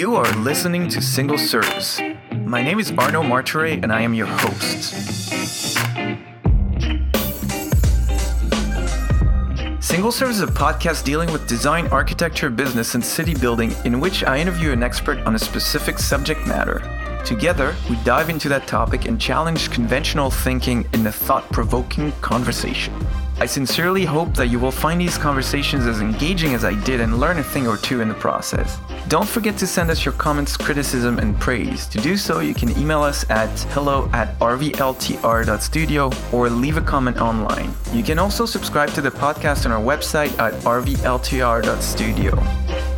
You are listening to Single Serves. My name is Arno Martire and I am your host. Single Serves is a podcast dealing with design, architecture, business, and city building in which I interview an expert on a specific subject matter. Together, we dive into that topic and challenge conventional thinking in a thought provoking conversation. I sincerely hope that you will find these conversations as engaging as I did and learn a thing or two in the process. Don't forget to send us your comments, criticism, and praise. To do so, you can email us at hello at rvltr.studio or leave a comment online. You can also subscribe to the podcast on our website at rvltr.studio.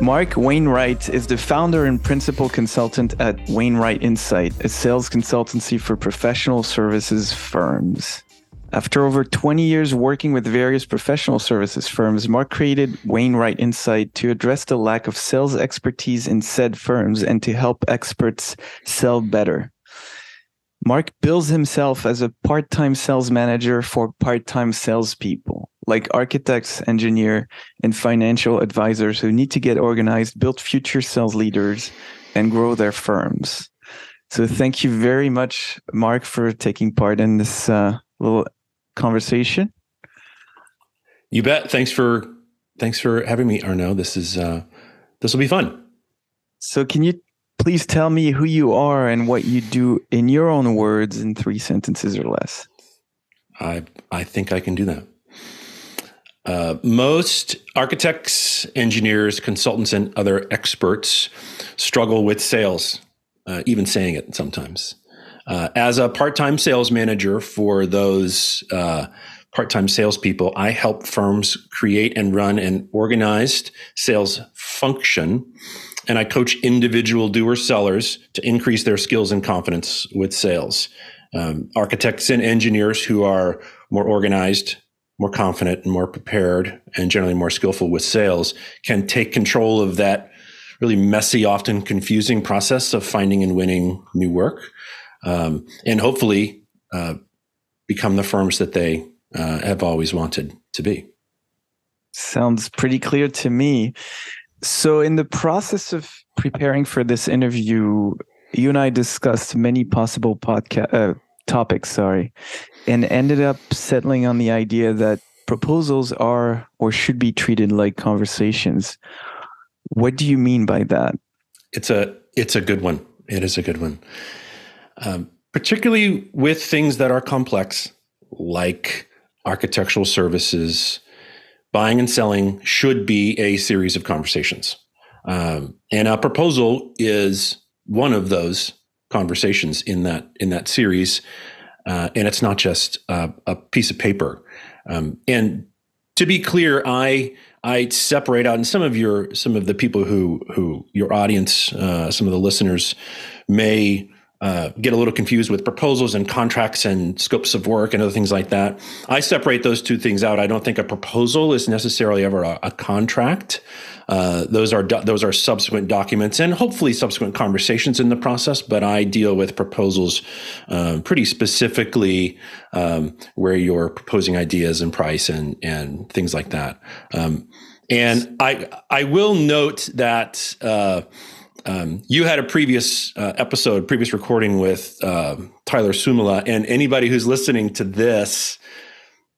Mark Wainwright is the founder and principal consultant at Wainwright Insight, a sales consultancy for professional services firms. After over 20 years working with various professional services firms, Mark created Wainwright Insight to address the lack of sales expertise in said firms and to help experts sell better. Mark bills himself as a part time sales manager for part time salespeople like architects, engineer, and financial advisors who need to get organized, build future sales leaders, and grow their firms. So thank you very much, Mark, for taking part in this uh, little conversation. You bet. Thanks for thanks for having me, Arno. This is uh, this will be fun. So can you please tell me who you are and what you do in your own words in three sentences or less? I I think I can do that. Uh, most architects, engineers, consultants, and other experts struggle with sales, uh, even saying it sometimes. Uh, as a part time sales manager for those uh, part time salespeople, I help firms create and run an organized sales function. And I coach individual doer sellers to increase their skills and confidence with sales. Um, architects and engineers who are more organized, more confident and more prepared and generally more skillful with sales can take control of that really messy, often confusing process of finding and winning new work, um, and hopefully uh, become the firms that they uh, have always wanted to be. Sounds pretty clear to me. So, in the process of preparing for this interview, you and I discussed many possible podcast uh, topics. Sorry, and ended up settling on the idea that proposals are or should be treated like conversations. What do you mean by that? It's a it's a good one. It is a good one, um, particularly with things that are complex, like architectural services. Buying and selling should be a series of conversations, um, and a proposal is one of those conversations in that in that series uh, and it's not just uh, a piece of paper. Um, and to be clear, I I separate out, and some of your some of the people who who your audience, uh, some of the listeners may uh, get a little confused with proposals and contracts and scopes of work and other things like that. I separate those two things out. I don't think a proposal is necessarily ever a, a contract. Uh, those are do- those are subsequent documents and hopefully subsequent conversations in the process. But I deal with proposals um, pretty specifically, um, where you're proposing ideas and price and and things like that. Um, and I I will note that. Uh, um, you had a previous uh, episode, previous recording with uh, Tyler Suomala, and anybody who's listening to this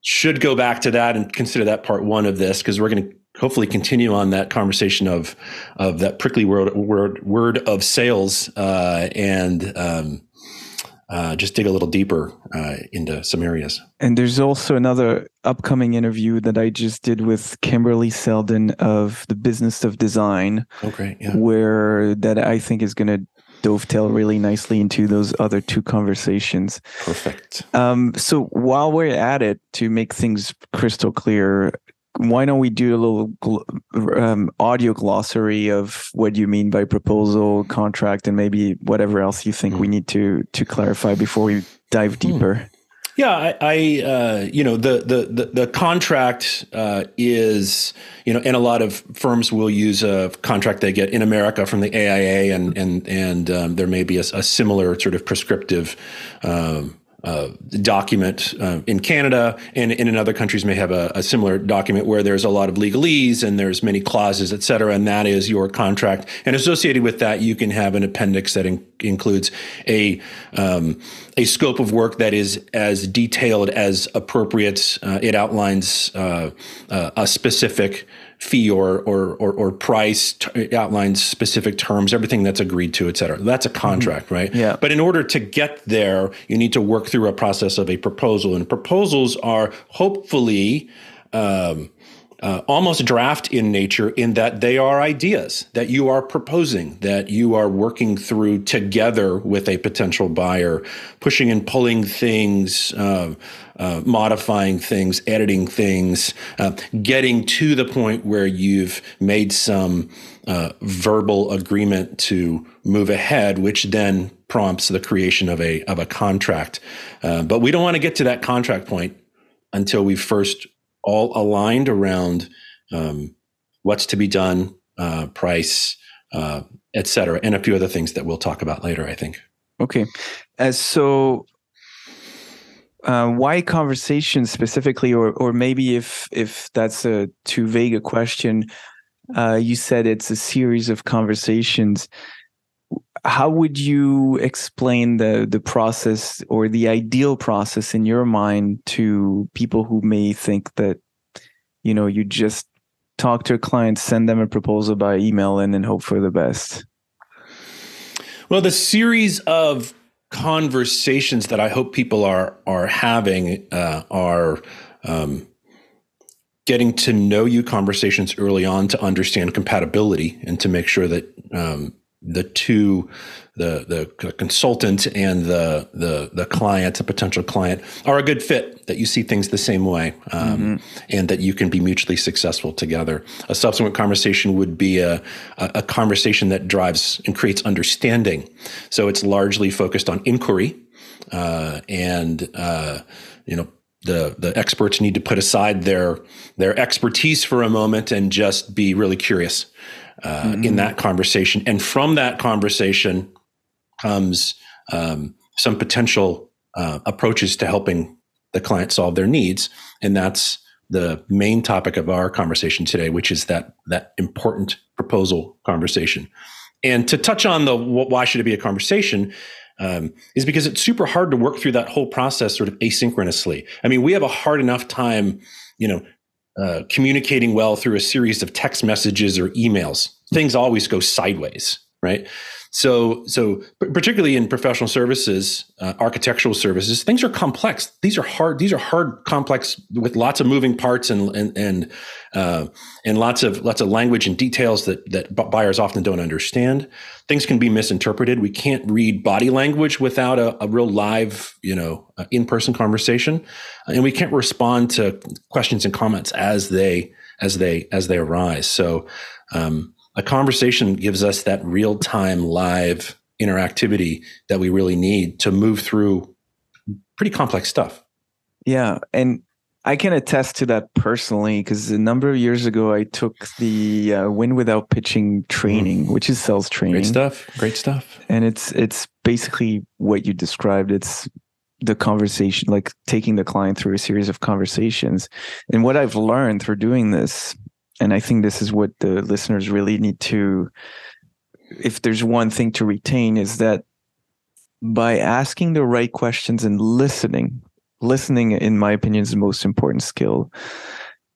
should go back to that and consider that part one of this because we're going to hopefully continue on that conversation of of that prickly word word word of sales uh, and um, uh, just dig a little deeper uh, into some areas. And there's also another upcoming interview that I just did with Kimberly Seldon of the Business of Design. Oh, great! Yeah. Where that I think is going to dovetail really nicely into those other two conversations. Perfect. Um, so while we're at it, to make things crystal clear, why don't we do a little um, audio glossary of what you mean by proposal, contract, and maybe whatever else you think we need to to clarify before we dive hmm. deeper. Yeah, I, I uh, you know, the the the, the contract uh, is, you know, and a lot of firms will use a contract they get in America from the AIA, and and and um, there may be a, a, similar sort of prescriptive. Um, uh, document uh, in Canada, and, and, in other countries may have a, a, similar document where there's a lot of legalese and there's many clauses, et cetera, and that is your contract. And associated with that, you can have an appendix that in, includes a um, a scope of work that is as detailed as appropriate. Uh, it outlines uh, uh, a specific fee or or or, or price t- outlines specific terms everything that's agreed to et cetera. That's a contract mm-hmm. right? Yeah. But in order to get there you need to work through a process of a proposal. And proposals are hopefully um, uh, almost draft in nature in that they are ideas that you are proposing, that you are working through together with a potential buyer, pushing and pulling things, uh, uh, modifying things, editing things, uh, getting to the point where you've made some uh, verbal agreement to move ahead, which then prompts the creation of a of a contract. Uh, but we don't want to get to that contract point until we first all aligned around um, what's to be done, uh, price, uh, et cetera, and a few other things that we'll talk about later, I think. Okay. As so, uh, why conversation specifically, or or maybe if if that's a too vague a question, uh, you said it's a series of conversations. How would you explain the the process or the ideal process in your mind to people who may think that you know you just talk to a client, send them a proposal by email, and then hope for the best? Well, the series of conversations that I hope people are are having uh, are um, getting to know you conversations early on to understand compatibility and to make sure that um, the two the the consultant and the the the client, a potential client, are a good fit. That you see things the same way, um, mm-hmm. and that you can be mutually successful together. A subsequent conversation would be a a conversation that drives and creates understanding. So it's largely focused on inquiry, uh, and uh, you know the the experts need to put aside their their expertise for a moment and just be really curious mm-hmm. in that conversation. And from that conversation, comes um, some potential uh, approaches to helping the client solve their needs, and that's the main topic of our conversation today, which is that that important proposal conversation. And to touch on the why should it be a conversation um, is because it's super hard to work through that whole process sort of asynchronously. I mean, we have a hard enough time, you know, uh, communicating well through a series of text messages or emails. Things always go sideways, right? So, so particularly in professional services, uh, architectural services, things are complex. These are hard. These are hard, complex with lots of moving parts and and and uh, and lots of lots of language and details that that buyers often don't understand. Things can be misinterpreted. We can't read body language without a, a real live, you know, uh, in person conversation, and we can't respond to questions and comments as they as they as they arise. So. Um, a conversation gives us that real time live interactivity that we really need to move through pretty complex stuff. Yeah. And I can attest to that personally because a number of years ago I took the uh, win without pitching training, mm. which is sales training. Great stuff. Great stuff. And it's it's basically what you described. It's the conversation, like taking the client through a series of conversations. And what I've learned through doing this and I think this is what the listeners really need to, if there's one thing to retain, is that by asking the right questions and listening, listening, in my opinion, is the most important skill.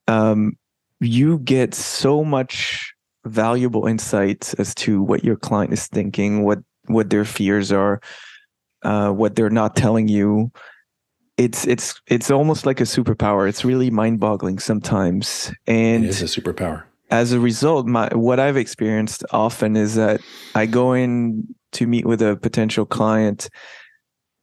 Um, you get so much valuable insights as to what your client is thinking, what what their fears are, uh, what they're not telling you, it's it's it's almost like a superpower. It's really mind-boggling sometimes, and it is a superpower. As a result, my what I've experienced often is that I go in to meet with a potential client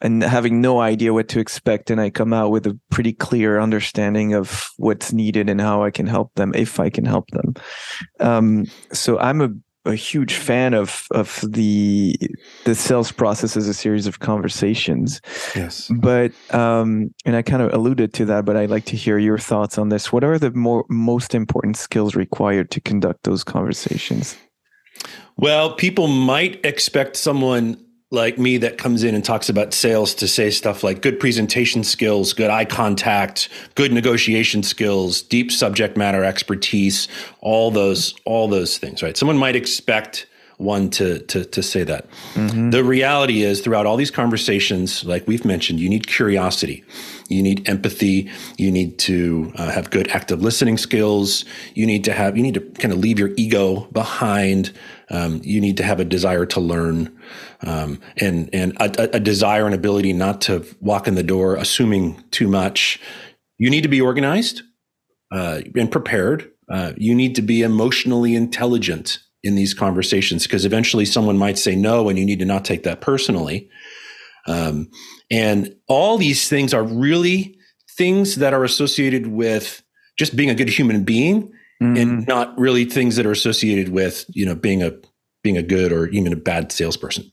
and having no idea what to expect and i come out with a pretty clear understanding of what's needed and how i can help them if i can help them um, so i'm a a huge fan of of the the sales process as a series of conversations. Yes. But um, and I kind of alluded to that, but I'd like to hear your thoughts on this. What are the more most important skills required to conduct those conversations? Well, people might expect someone like me that comes in and talks about sales to say stuff like good presentation skills, good eye contact, good negotiation skills, deep subject matter expertise, all those all those things, right? Someone might expect one to to to say that. Mm-hmm. The reality is throughout all these conversations, like we've mentioned, you need curiosity, you need empathy, you need to uh, have good active listening skills, you need to have you need to kind of leave your ego behind. Um, you need to have a desire to learn um, and and a, a, desire and ability not to walk in the door assuming too much. You need to be organized uh, and prepared. Uh, you need to be emotionally intelligent in these conversations because eventually someone might say no, and you need to not take that personally. Um, and all these things are really things that are associated with just being a good human being mm-hmm. and not really things that are associated with you know being a being a good or even a bad salesperson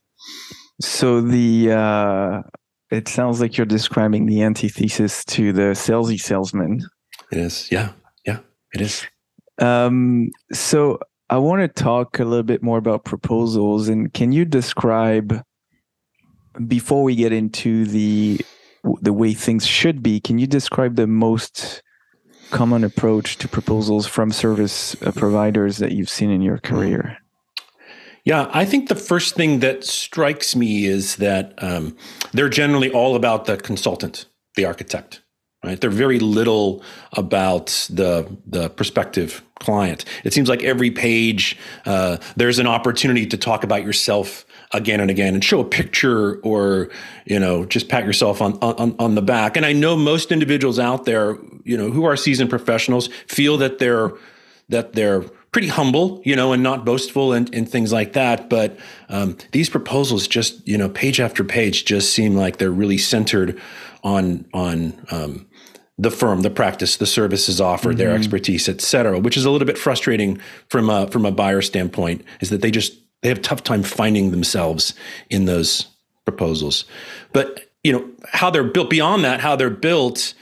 so the uh, it sounds like you're describing the antithesis to the salesy salesman. It is, yeah, yeah, it is. Um, so I want to talk a little bit more about proposals, and can you describe before we get into the the way things should be? Can you describe the most common approach to proposals from service uh, providers that you've seen in your career? Yeah, I think the first thing that strikes me is that um, they're generally all about the consultant, the architect. Right? They're very little about the the prospective client. It seems like every page uh, there's an opportunity to talk about yourself again and again and show a picture or you know just pat yourself on on on the back. And I know most individuals out there, you know, who are seasoned professionals feel that they're that they're pretty humble, you know, and not boastful and, and things like that. But um, these proposals, just you know, page after page, just seem like they're really centered on on um, the firm, the practice, the services offered, mm-hmm. their expertise, et cetera. Which is a little bit frustrating from a from a buyer standpoint, is that they just they have tough time finding themselves in those proposals. But you know how they're built. Beyond that, how they're built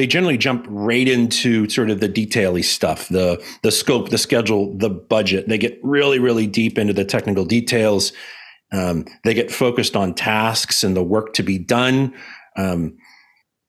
they generally jump right into sort of the detaily stuff, the the scope, the schedule, the budget. They get really, really deep into the technical details. Um, they get focused on tasks and the work to be done. Um,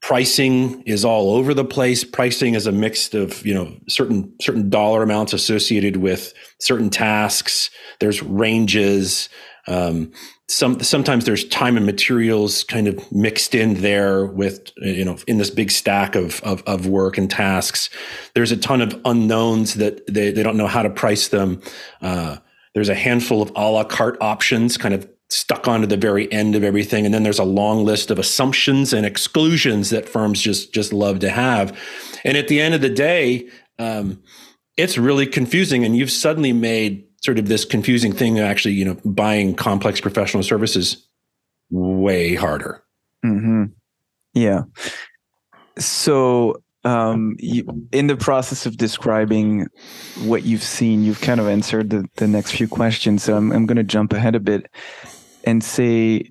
pricing is all over the place. Pricing is a mix of you know certain certain dollar amounts associated with certain tasks. There's ranges. Um, some sometimes there's time and materials kind of mixed in there with you know in this big stack of of, of work and tasks. There's a ton of unknowns that they, they don't know how to price them. Uh, there's a handful of a la carte options kind of stuck onto the very end of everything. And then there's a long list of assumptions and exclusions that firms just just love to have. And at the end of the day um, it's really confusing. And you've suddenly made sort of this confusing thing of actually you know buying complex professional services way harder. Mm-hmm. yeah. So um, you, in the process of describing what you've seen you've kind of answered the, the next few questions. So i'm, I'm going to jump ahead a bit and say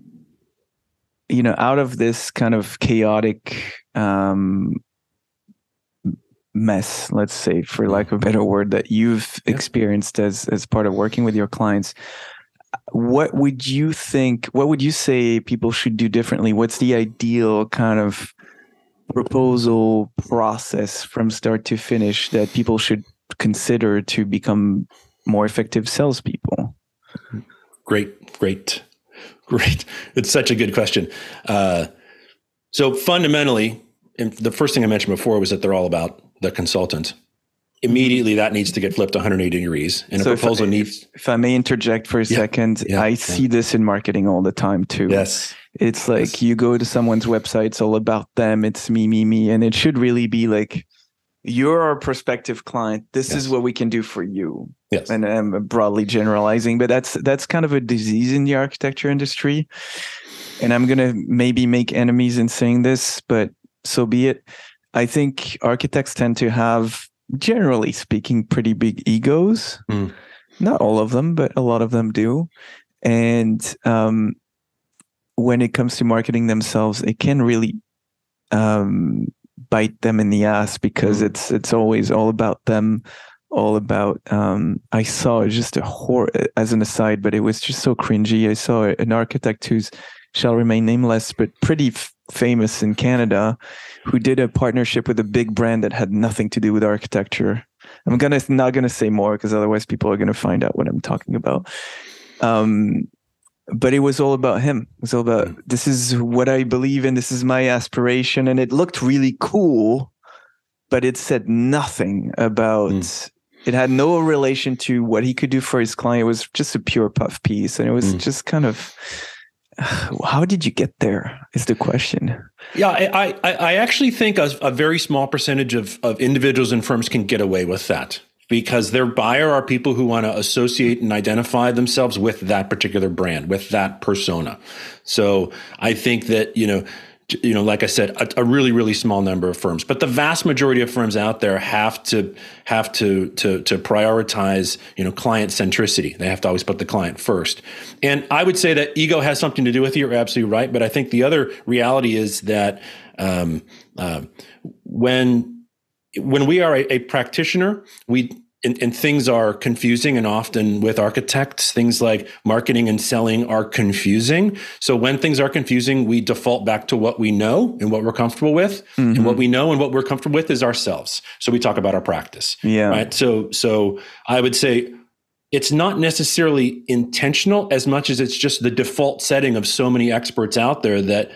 you know out of this kind of chaotic um, mess let's say for lack of a better word that you've yeah. experienced as as part of working with your clients what would you think what would you say people should do differently? What's the ideal kind of proposal process from start to finish that people should consider to become more effective salespeople? Great great great. It's such a good question. Uh, so fundamentally and the first thing i mentioned before was that they're all about the consultant immediately that needs to get flipped 180 degrees. And so a proposal if I, needs if i may interject for a yeah, second yeah, i yeah. see this in marketing all the time too. Yes. It's like yes. you go to someone's website it's all about them it's me me me and it should really be like you're our prospective client. This yes. is what we can do for you yes and i'm broadly generalizing but that's that's kind of a disease in the architecture industry and i'm gonna maybe make enemies in saying this but so be it I think architects tend to have, generally speaking, pretty big egos. Mm. Not all of them, but a lot of them do. And um, when it comes to marketing themselves, it can really um, bite them in the ass because mm. it's it's always all about them, all about. Um, I saw just a horror as an aside, but it was just so cringy. I saw an architect who's shall remain nameless, but pretty f- famous in Canada, who did a partnership with a big brand that had nothing to do with architecture. I'm gonna not gonna say more because otherwise people are gonna find out what I'm talking about. Um, but it was all about him. It was all about mm. this is what I believe in. This is my aspiration, and it looked really cool, but it said nothing about. Mm. It had no relation to what he could do for his client. It was just a pure puff piece, and it was mm. just kind of how did you get there is the question yeah i i, I actually think a, a, very small percentage of, of individuals and firms can get away with that because their buyer are people who want to associate and identify themselves with that particular brand with that persona so i think that you know you know, like I said, a, a, really, really small number of firms, but the vast majority of firms out there have to have to to to prioritize, you know, client centricity. They have to always put the client first. And I would say that ego has something to do with it. You're absolutely right, but I think the other reality is that um, uh, when when we are a, a practitioner, we and, and, things are confusing and often with architects things like marketing and selling are confusing. So when things are confusing we default back to what we know and what we're comfortable with. Mm-hmm. and what we know and what we're comfortable with is ourselves. So we talk about our practice yeah. right? So so i would say it's not necessarily intentional as much as it's just the default setting of so many experts out there that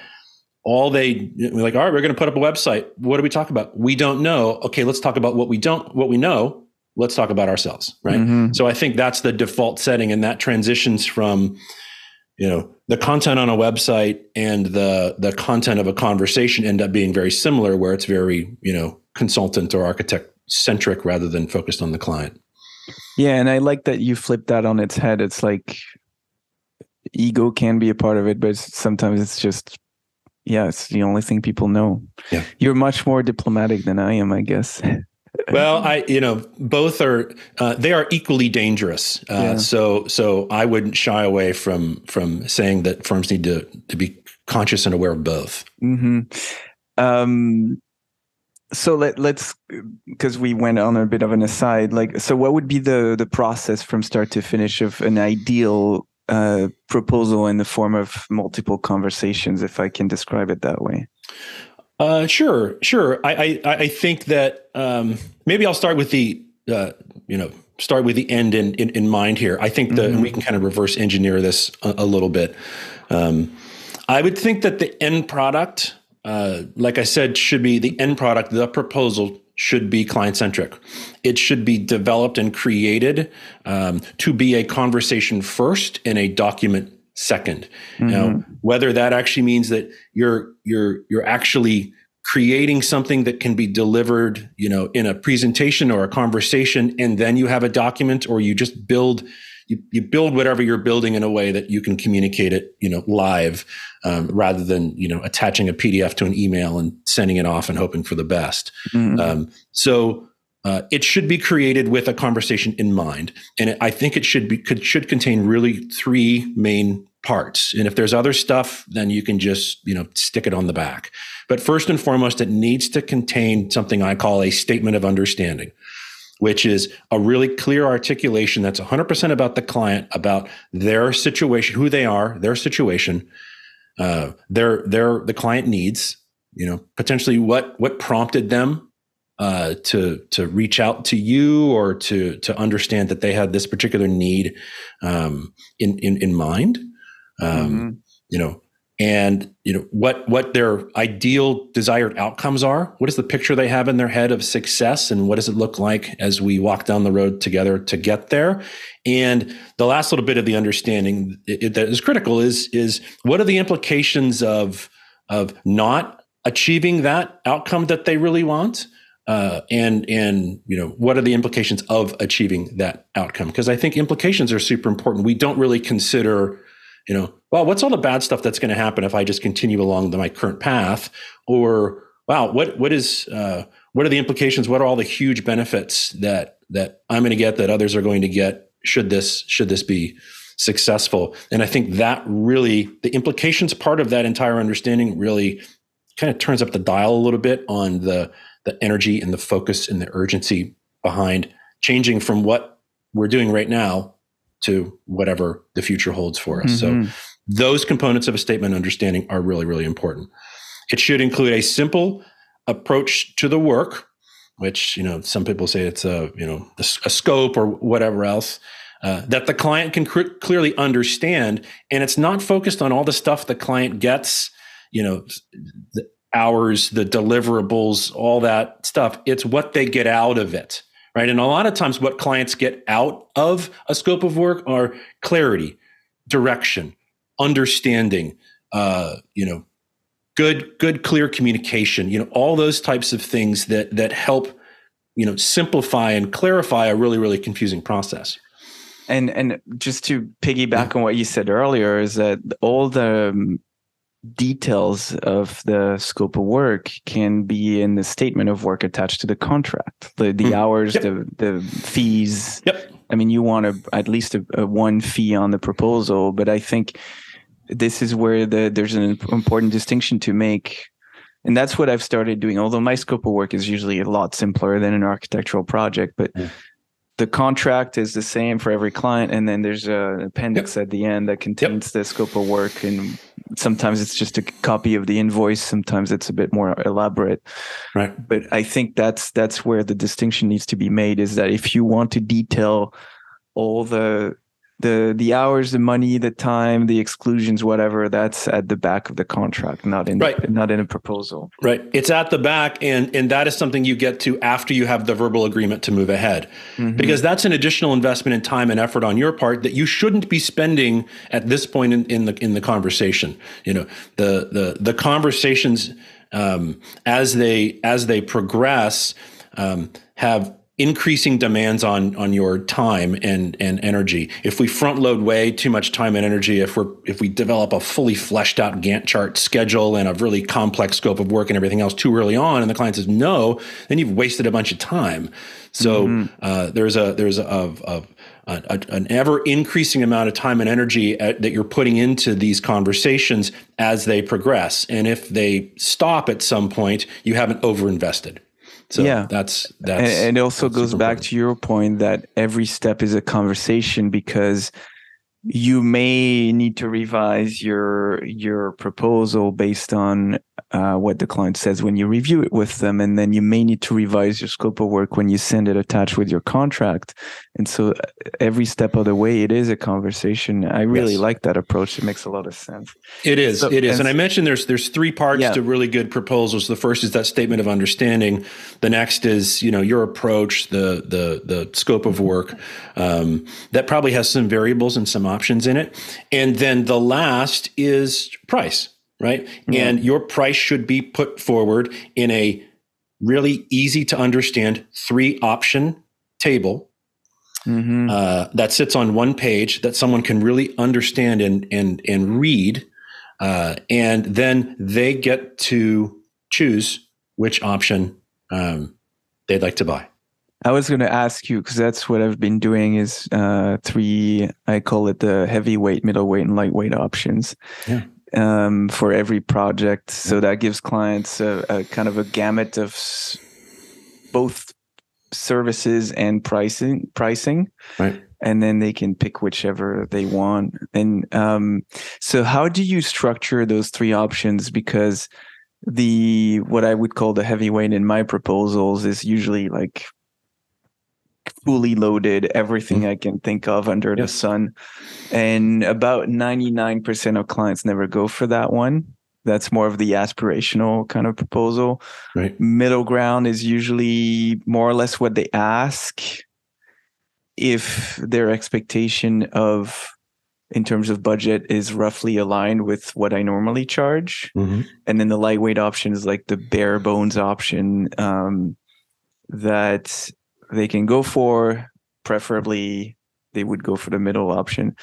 all they like all right we're going to put up a website. What do we talk about? We don't know. Okay let's talk about what we don't what we know let's talk about ourselves right? Mm-hmm. so i think that's the default setting and that transitions from you know the content on a website and the the content of a conversation end up being very similar where it's very you know consultant or architect centric rather than focused on the client. Yeah and i like that you flip that on its head. It's like ego can be a part of it but sometimes it's just yeah it's the only thing people know. Yeah. You're much more diplomatic than i am i guess well, I you know both are uh, they are equally dangerous. Uh, yeah. So so I wouldn't shy away from from saying that firms need to to be conscious and aware of both. Mm-hmm. Um, so let let's because we went on a bit of an aside. Like, so what would be the the process from start to finish of an ideal uh, proposal in the form of multiple conversations, if I can describe it that way? Uh, sure, sure. I, I, I think that um, maybe I'll start with the uh, you know start with the end in, in, in mind here. I think that mm-hmm. we can kind of reverse engineer this a, a little bit. Um, I would think that the end product, uh, like I said, should be the end product. The proposal should be client centric. It should be developed and created um, to be a conversation first and a document second. Mm-hmm. Now, whether that actually means that you're you're you're actually creating something that can be delivered, you know, in a presentation or a conversation, and then you have a document, or you just build you, you build whatever you're building in a way that you can communicate it, you know, live, um, rather than you know attaching a PDF to an email and sending it off and hoping for the best. Mm-hmm. Um, so. Uh, it should be created with a conversation in mind, and it, I think it should be could, should contain really three main parts. And if there's other stuff, then you can just, you know, stick it on the back. But first and foremost, it needs to contain something I call a statement of understanding, which is a really clear articulation that's 100% about the client, about their situation, who they are, their situation, uh, their their the client needs, you know, potentially what what prompted them uh, to to reach out to you or to to understand that they had this particular need um, in, in in mind um, mm-hmm. you know, and you know what what their ideal desired outcomes are. What is the picture they have in their head of success, and what does it look like as we walk down the road together to get there? And the last little bit of the understanding that is critical is is what are the implications of of not achieving that outcome that they really want uh, and and you know what are the implications of achieving that outcome because i think implications are super important we don't really consider you know, well, what's all the bad stuff that's going to happen if I just continue along the, my current path? Or wow, what what is uh, what are the implications? What are all the huge benefits that that I'm going to get that others are going to get? Should this should this be successful? And I think that really the implications part of that entire understanding really kind of turns up the dial a little bit on the the energy and the focus and the urgency behind changing from what we're doing right now to whatever the future holds for us. Mm-hmm. So those components of a statement understanding are really, really important. It should include a simple approach to the work, which, you know, some people say it's a, you know, a, a scope or whatever else. Uh, that the client can cr- clearly understand, and it's not focused on all the stuff the client gets, you know, the hours, the deliverables, all that stuff. It's what they get out of it right? And a lot of times, what clients get out of a scope of work are clarity, direction, understanding, uh, you know, good, good, clear communication. You know, all those types of things that that help, you know, simplify and clarify a really, really confusing process. And and just to piggyback yeah. on what you said earlier is that all the um, details of the scope of work can be in the statement of work attached to the contract. The the mm. hours yep. the the fees. Yep. I mean you want a, at least a, a, one fee on the proposal but i think this is where the there's an important distinction to make. And that's what i've started doing although my scope of work is usually a lot simpler than an architectural project but mm the contract is the same for every client and then there's an appendix yep. at the end that contains yep. the scope of work and sometimes it's just a copy of the invoice sometimes it's a bit more elaborate right but i think that's that's where the distinction needs to be made is that if you want to detail all the the the hours, the money, the time, the exclusions, whatever, that's at the back of the contract, not in right. not in a proposal. Right. It's at the back and and that is something you get to after you have the verbal agreement to move ahead. Mm-hmm. Because that's an additional investment in time and effort on your part that you shouldn't be spending at this point in, in the in the conversation. You know, the the the conversations um, as they as they progress um, have increasing demands on on your time and and energy. If we front load way too much time and energy, if we're if we develop a fully fleshed out Gantt chart schedule and a really complex scope of work and everything else too early on, and the client says no, then you've wasted a bunch of time. So mm-hmm. uh, there's a there's a, a, a, an ever increasing amount of time and energy at, that you're putting into these conversations as they progress, and if they stop at some point, you haven't overinvested. So yeah, that's that's and, it also goes back to your point that every step is a conversation because you may need to revise your your proposal based on uh, what the client says when you review it with them, and then you may need to revise your scope of work when you send it attached with your contract. And so, uh, every step of the way, it is a conversation. I really yes. like that approach. It makes a lot of sense. It is. So, it is. And, and, I mentioned there's there's three parts yeah. to really good proposals. The first is that statement of understanding. The next is you know your approach, the the the scope of work. Um, that probably has some variables and some options in it. And then the last is price right? Mm-hmm. And your price should be put forward in a really easy to understand three option table mm-hmm. uh, that sits on one page that someone can really understand and and and read, uh, and then they get to choose which option um, they'd like to buy. I was going to ask you because that's what I've been doing is uh, three. I call it the heavyweight, middleweight, and lightweight options. Yeah um, for every project. So that gives clients a, a kind of a gamut of s- both services and pricing. Pricing, right? And then they can pick whichever they want. And um, so, how do you structure those three options? Because the what I would call the heavyweight in my proposals is usually like fully loaded everything mm. I can think of under the sun. And about 99% of clients never go for that one. That's more of the aspirational kind of proposal. Right. Middle ground is usually more or less what they ask. If their expectation of in terms of budget is roughly aligned with what I normally charge. Mm-hmm. And then the lightweight option is like the bare bones option um, that they can go for. Preferably, they would go for the middle option.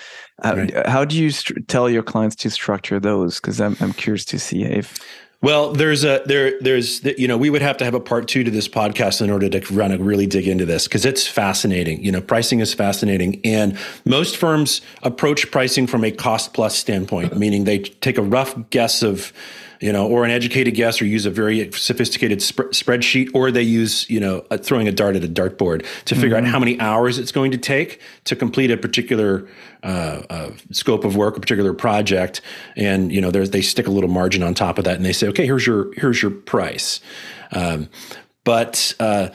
Uh, right. How do you st- tell your clients to structure those? Because I'm I'm curious to see if. Well, there's a there there's you know we would have to have a part two to this podcast in order to run a really dig into this because it's fascinating. You know, pricing is fascinating, and most firms approach pricing from a cost plus standpoint, meaning they take a rough guess of you know, or an educated guess, or use a very sophisticated sp- spreadsheet, or they use, you know, a, throwing a dart at a dartboard to figure mm-hmm. out how many hours it's going to take to complete a particular uh, uh, scope of work, a particular project, and you know, they stick a little margin on top of that, and they say, okay, here's your here's your price. Um, but uh,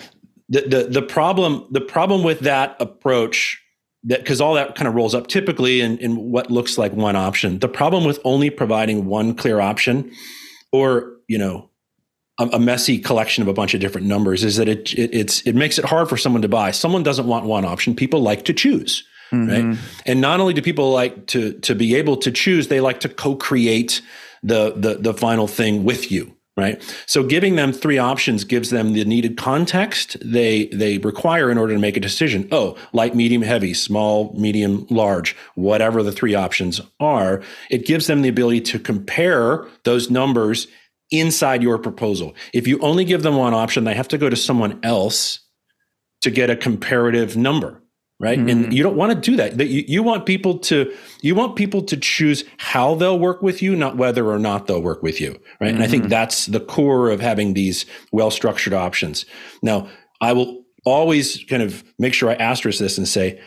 the, the the problem the problem with that approach that because all that kind of rolls up typically in, in what looks like one option. The problem with only providing one clear option, or you know, a, a messy collection of a bunch of different numbers, is that it, it it's it makes it hard for someone to buy. Someone doesn't want one option. People like to choose. Mm-hmm. Right. And not only do people like to to be able to choose, they like to co-create the the the final thing with you right? So giving them three options gives them the needed context they they require in order to make a decision. Oh light medium heavy small medium large whatever the three options are it gives them the ability to compare those numbers inside your proposal. If you only give them one option they have to go to someone else to get a comparative number right mm-hmm. and you don't want to do that you, you want people to you want people to choose how they'll work with you not whether or not they'll work with you right mm-hmm. and i think mm-hmm. that's the core of having these well structured options now i will always kind of make sure i asterisk this and say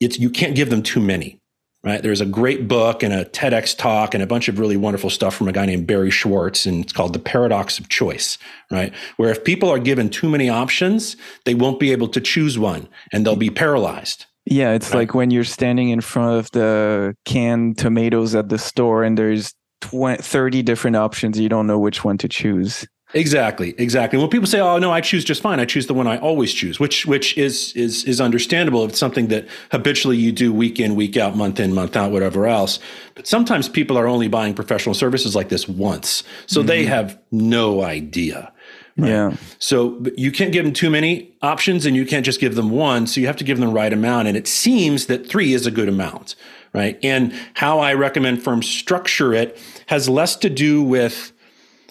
it's you can't give them too many right? There's a great book and a TEDx talk and a bunch of really wonderful stuff from a guy named Barry Schwartz, and it's called The Paradox of Choice, right? Where if people are given too many options, they won't be able to choose one and they'll be paralyzed. Yeah, it's right? like when you're standing in front of the canned tomatoes at the store and there's 20, 30 different options, you don't know which one to choose. Exactly, exactly. When people say, "Oh no, I choose just fine. I choose the one I always choose," which which is is is understandable. if It's something that habitually you do week in, week out, month in, month out, whatever else. But sometimes people are only buying professional services like this once, so mm-hmm. they have no idea. Right? Yeah. So you can't give them too many options, and you can't just give them one. So you have to give them the right amount. And it seems that three is a good amount, right? And how I recommend firms structure it has less to do with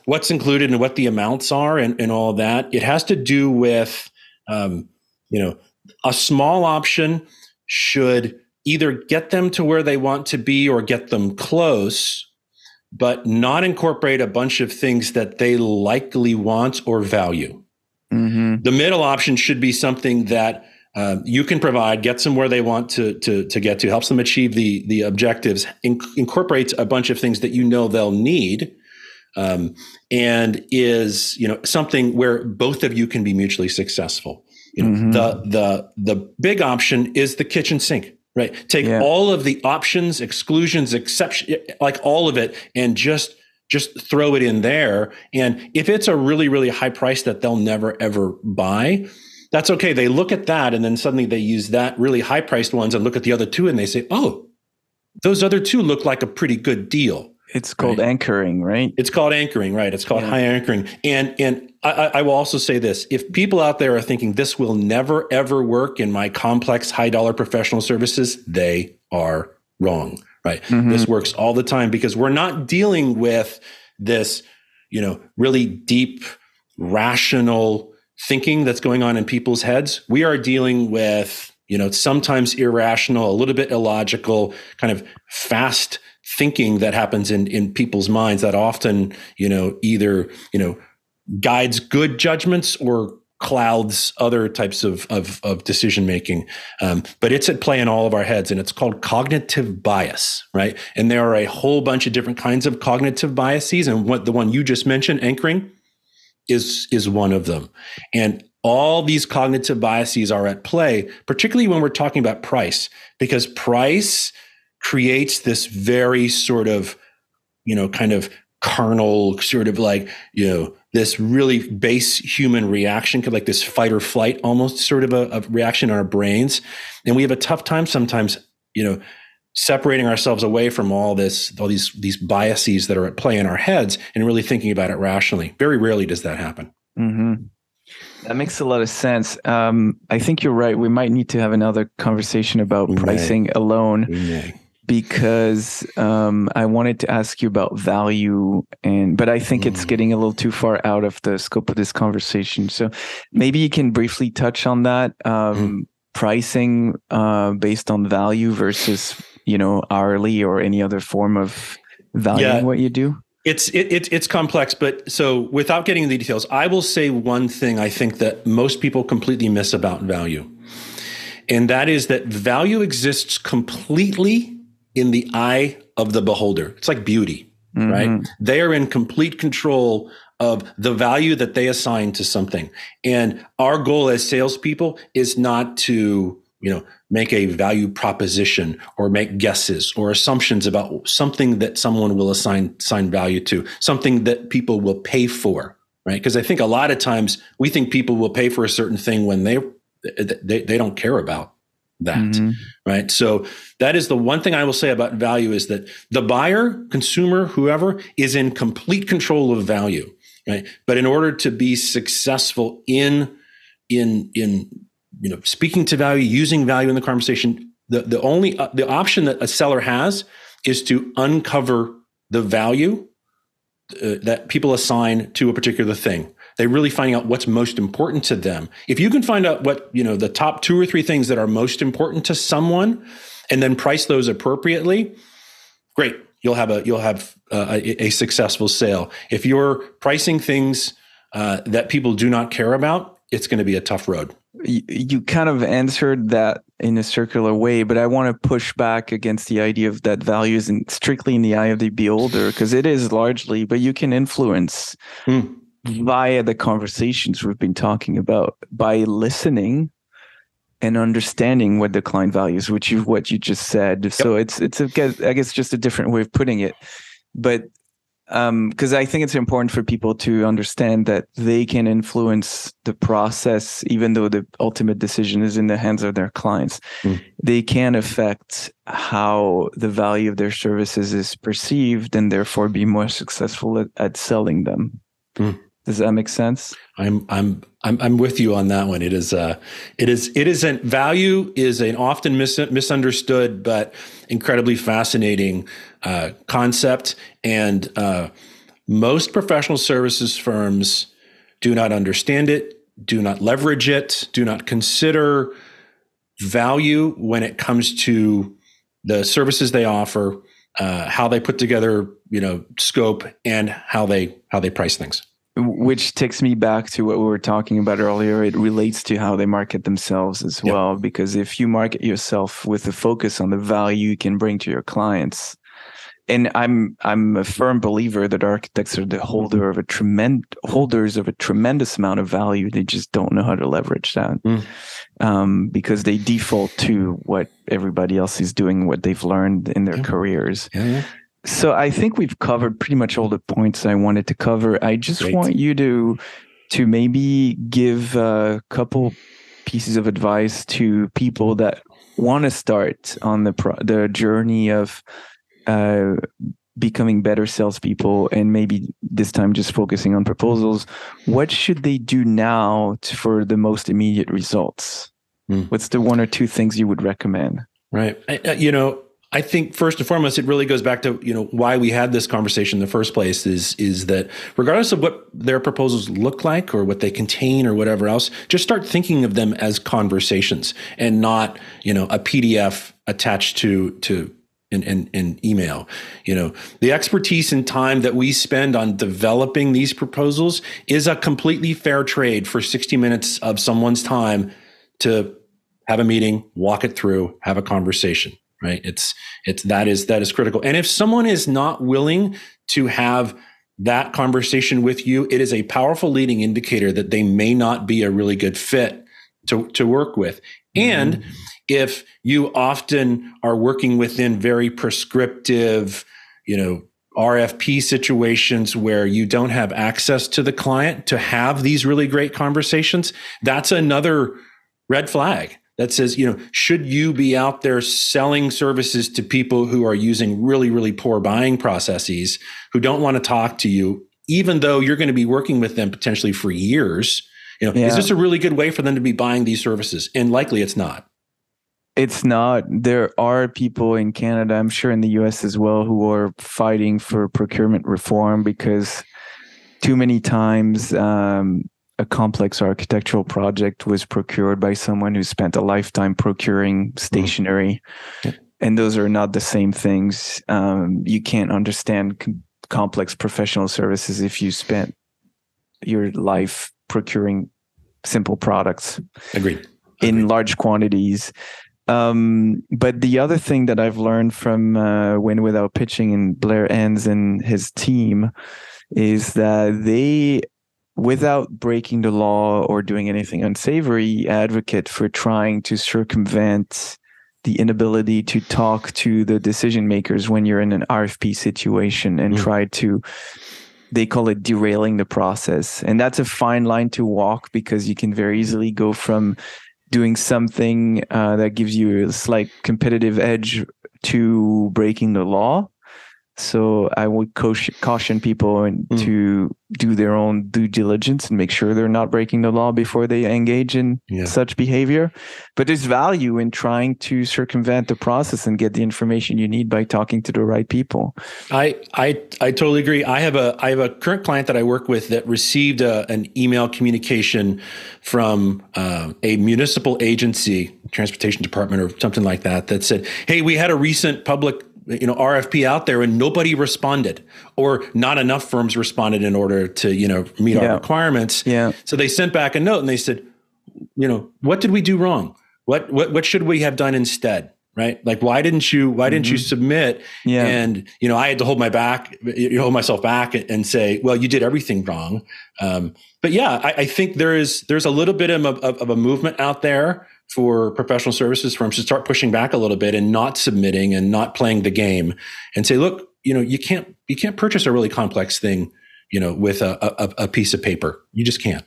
what's included and what the amounts are and, and all that. It has to do with, um, you know, a small option should either get them to where they want to be or get them close, but not incorporate a bunch of things that they likely want or value. Mm-hmm. The middle option should be something that uh, you can provide, gets them where they want to, to, to get to, helps them achieve the, the objectives, incorporates a bunch of things that you know they'll need, um, and is you know something where both of you can be mutually successful. You know, mm-hmm. the the the big option is the kitchen sink, right? Take yeah. all of the options, exclusions, exception, like all of it, and just just throw it in there. And if it's a really really high price that they'll never ever buy, that's okay. They look at that and then suddenly they use that really high priced ones and look at the other two and they say, oh, those other two look like a pretty good deal. It's called right? anchoring, right? It's called anchoring, right? It's called yeah. high anchoring. And and I, I, will also say this: if people out there are thinking this will never ever work in my complex high dollar professional services, they are wrong. Right? Mm-hmm. This works all the time because we're not dealing with this, you know, really deep, rational thinking that's going on in people's heads. We are dealing with, you know, sometimes irrational, a little bit illogical, kind of fast thinking that happens in in people's minds that often you know either you know guides good judgments or clouds other types of of, of decision making um, but it's at play in all of our heads and it's called cognitive bias right? And there are a whole bunch of different kinds of cognitive biases and what the one you just mentioned anchoring is is one of them. And all these cognitive biases are at play particularly when we're talking about price because price creates this very sort of, you know, kind of carnal, sort of like, you know, this really base human reaction, like this fight or flight almost sort of a, a reaction in our brains. And we have a tough time sometimes, you know, separating ourselves away from all this, all these these biases that are at play in our heads, and really thinking about it rationally. Very rarely does that happen. Mm-hmm. That makes a lot of sense. Um, I think you're right. We might need to have another conversation about we pricing may. alone because um, I wanted to ask you about value, and but I think mm. it's getting a little too far out of the scope of this conversation. So maybe you can briefly touch on that um, mm. pricing uh, based on value versus you know hourly or any other form of valuing yeah. what you do. It's it, it, it's complex, but so without getting into the details, I will say one thing I think that most people completely miss about value, and that is that value exists completely in the eye of the beholder. It's like beauty, mm-hmm. right? They are in complete control of the value that they assign to something, and our goal as salespeople is not to you know make a value proposition or make guesses or assumptions about something that someone will assign assign value to something that people will pay for right because i think a lot of times we think people will pay for a certain thing when they they, they don't care about that mm-hmm. right? So that is the one thing i will say about value is that the buyer consumer whoever is in complete control of value right? But in order to be successful in in in you know speaking to value using value in the conversation the, the only uh, the option that a seller has is to uncover the value uh, that people assign to a particular thing they're really finding out what's most important to them. If you can find out what you know the top two or three things that are most important to someone and then price those appropriately great. You'll have a you'll have uh, a, a, successful sale. If you're pricing things uh, that people do not care about it's going to be a tough road. You, kind of answered that in a circular way, but I want to push back against the idea of that value isn't strictly in the eye of the beholder, because it is largely, but you can influence mm. Via the conversations we've been talking about by listening and understanding what the client values, which is what you just said. Yep. So it's it's a, I guess just a different way of putting it. But because um, I think it's important for people to understand that they can influence the process, even though the ultimate decision is in the hands of their clients. Mm. They can affect how the value of their services is perceived and therefore be more successful at, at selling them. Mm. Does that make sense? I'm I'm I'm I'm with you on that one. It is uh it is it isn't value is an often mis- misunderstood but incredibly fascinating uh, concept, and uh, most professional services firms do not understand it, do not leverage it, do not consider value when it comes to the services they offer, uh, how they put together, you know, scope, and how they how they price things which takes me back to what we were talking about earlier it relates to how they market themselves as yep. well because if you market yourself with a focus on the value you can bring to your clients and i'm i'm a firm believer that architects are the holder of a tremendous holders of a tremendous amount of value they just don't know how to leverage that mm. um, because they default to what everybody else is doing what they've learned in their yeah. careers yeah, yeah. So I think we've covered pretty much all the points I wanted to cover. I just Great. want you to to maybe give a couple pieces of advice to people that want to start on the pro- the journey of uh, becoming better salespeople and maybe this time just focusing on proposals. What should they do now to, for the most immediate results? Mm. What's the one or two things you would recommend? Right. I, you know, I think first and foremost, it really goes back to you know why we had this conversation in the first place. Is is that regardless of what their proposals look like or what they contain or whatever else, just start thinking of them as conversations and not you know a PDF attached to to in email. You know, the expertise and time that we spend on developing these proposals is a completely fair trade for 60 minutes of someone's time to have a meeting, walk it through, have a conversation right? It's it's that is that is critical. And if someone is not willing to have that conversation with you it is a powerful leading indicator that they may not be a really good fit to, to work with. And mm-hmm. if you often are working within very prescriptive you know RFP situations where you don't have access to the client to have these really great conversations, that's another red flag that says, you know, should you be out there selling services to people who are using really, really poor buying processes, who don't want to talk to you, even though you're going to be working with them potentially for years? You know, yeah. is this a really good way for them to be buying these services? And likely it's not. It's not. There are people in Canada, I'm sure in the US as well, who are fighting for procurement reform because too many times um, a complex architectural project was procured by someone who spent a lifetime procuring stationery. Mm. And those are not the same things. Um, you can't understand com- complex professional services if you spent your life procuring simple products. Agreed. In large quantities. Um, but the other thing that I've learned from uh, Win Without Pitching and Blair Enns and his team is that they, without breaking the law or doing anything unsavory, advocate for trying to circumvent the inability to talk to the decision makers when you're in an RFP situation and mm. try to they call it derailing the process. And that's a fine line to walk because you can very easily go from doing something uh, that gives you a slight competitive edge to breaking the law. So I would caution people mm. to do their own due diligence and make sure they're not breaking the law before they engage in yeah. such behavior. But there's value in trying to circumvent the process and get the information you need by talking to the right people. I I I totally agree. I have a I have a current client that I work with that received a, an email communication from uh, a municipal agency, transportation department or something like that, that said, "Hey, we had a recent public you know RFP out there and nobody responded or not enough firms responded in order to you know meet yeah. our requirements. Yeah. So they sent back a note and they said you know what did we do wrong? What what what should we have done instead right? Like why didn't you why didn't mm-hmm. you submit? Yeah. And you know i had to hold my back you hold myself back and say well you did everything wrong. Um, but yeah I, I, think there is there's a little bit of, of, of a movement out there for professional services firms to start pushing back a little bit and not submitting and not playing the game and say, look, you know, you can't you can't purchase a really complex thing, you know, with a, a, a piece of paper. You just can't.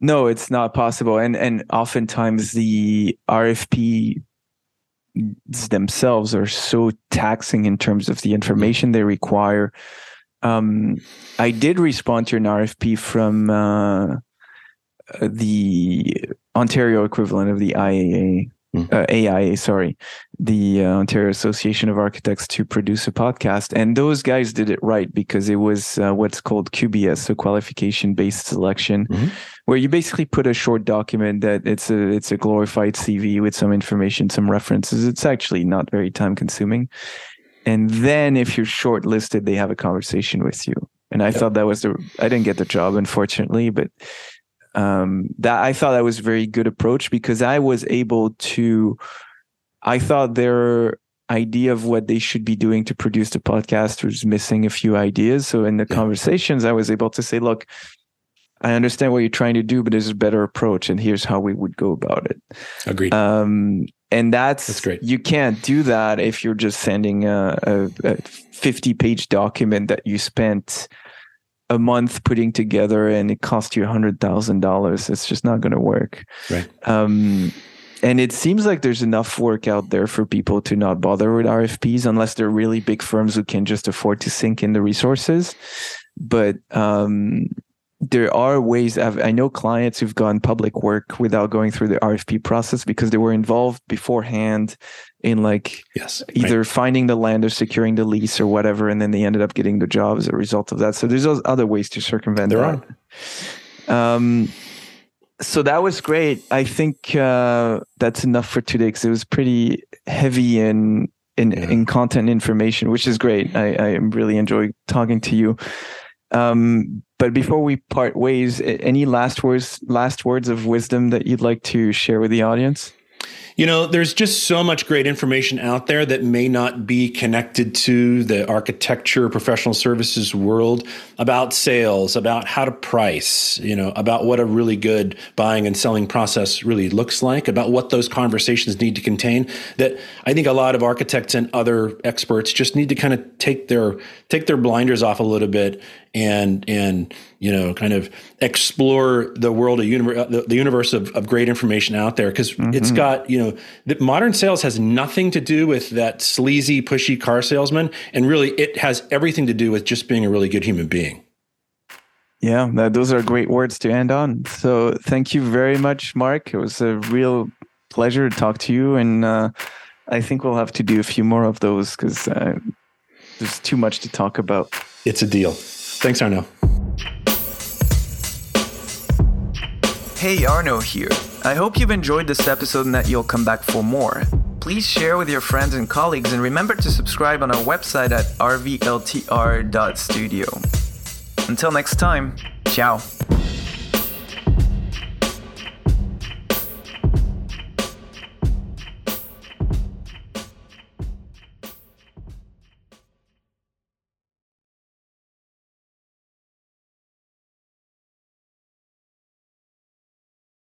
No, it's not possible. And and oftentimes the RFP themselves are so taxing in terms of the information they require. Um, I did respond to an RFP from uh, the Ontario equivalent of the IAA. Uh, AIA, sorry, the uh, Ontario Association of Architects to produce a podcast. And those guys did it right because it was uh, what's called QBS, so qualification based selection, mm-hmm. where you basically put a short document that it's a it's a glorified CV with some information, some references. It's actually not very time consuming. And then if you're shortlisted, they have a conversation with you. And I yep. thought that was the I didn't get the job, unfortunately, but um, that I thought that was a very good approach because I was able to. I thought their idea of what they should be doing to produce the podcast was missing a few ideas. So in the yeah. conversations, I was able to say, "Look, I understand what you're trying to do, but there's a better approach, and here's how we would go about it." Agreed. Um, and that's, that's great. You can't do that if you're just sending a, a, a 50 page document that you spent a month putting together and it costs you a hundred thousand dollars it's just not going to work. Right. Um, and it seems like there's enough work out there for people to not bother with rfps unless they're really big firms who can just afford to sink in the resources. But um, there are ways I've, i know clients who've gone public work without going through the rfp process because they were involved beforehand in like yes, either right. finding the land or securing the lease or whatever, and then they ended up getting the job as a result of that. So there's other ways to circumvent there that. Are. Um, so that was great. I think uh, that's enough for today because it was pretty heavy in in, yeah. in content information, which is great. I, I really enjoy talking to you. Um, but before we part ways, any last words last words of wisdom that you'd like to share with the audience? You know, there's just so much great information out there that may not be connected to the architecture, professional services world about sales, about how to price, you know, about what a really good buying and selling process really looks like, about what those conversations need to contain. That I think a lot of architects and other experts just need to kind of take their take their blinders off a little bit and and you know kind of explore the world of universe the, the universe of, of great information out there. Because mm-hmm. it's got you know the modern sales has nothing to do with that sleazy pushy car salesman. And really it has everything to do with just being a really good human being. Yeah that, those are great words to end on. So thank you very much mark. It was a real pleasure to talk to you. And uh, i think we'll have to do a few more of those because uh, there's too much to talk about. It's a deal Thanks, Arno. Hey, Arno here. I hope you've enjoyed this episode and that you'll come back for more please share with your friends and colleagues and remember to subscribe on our website at rvltr.studio. Until next time, ciao.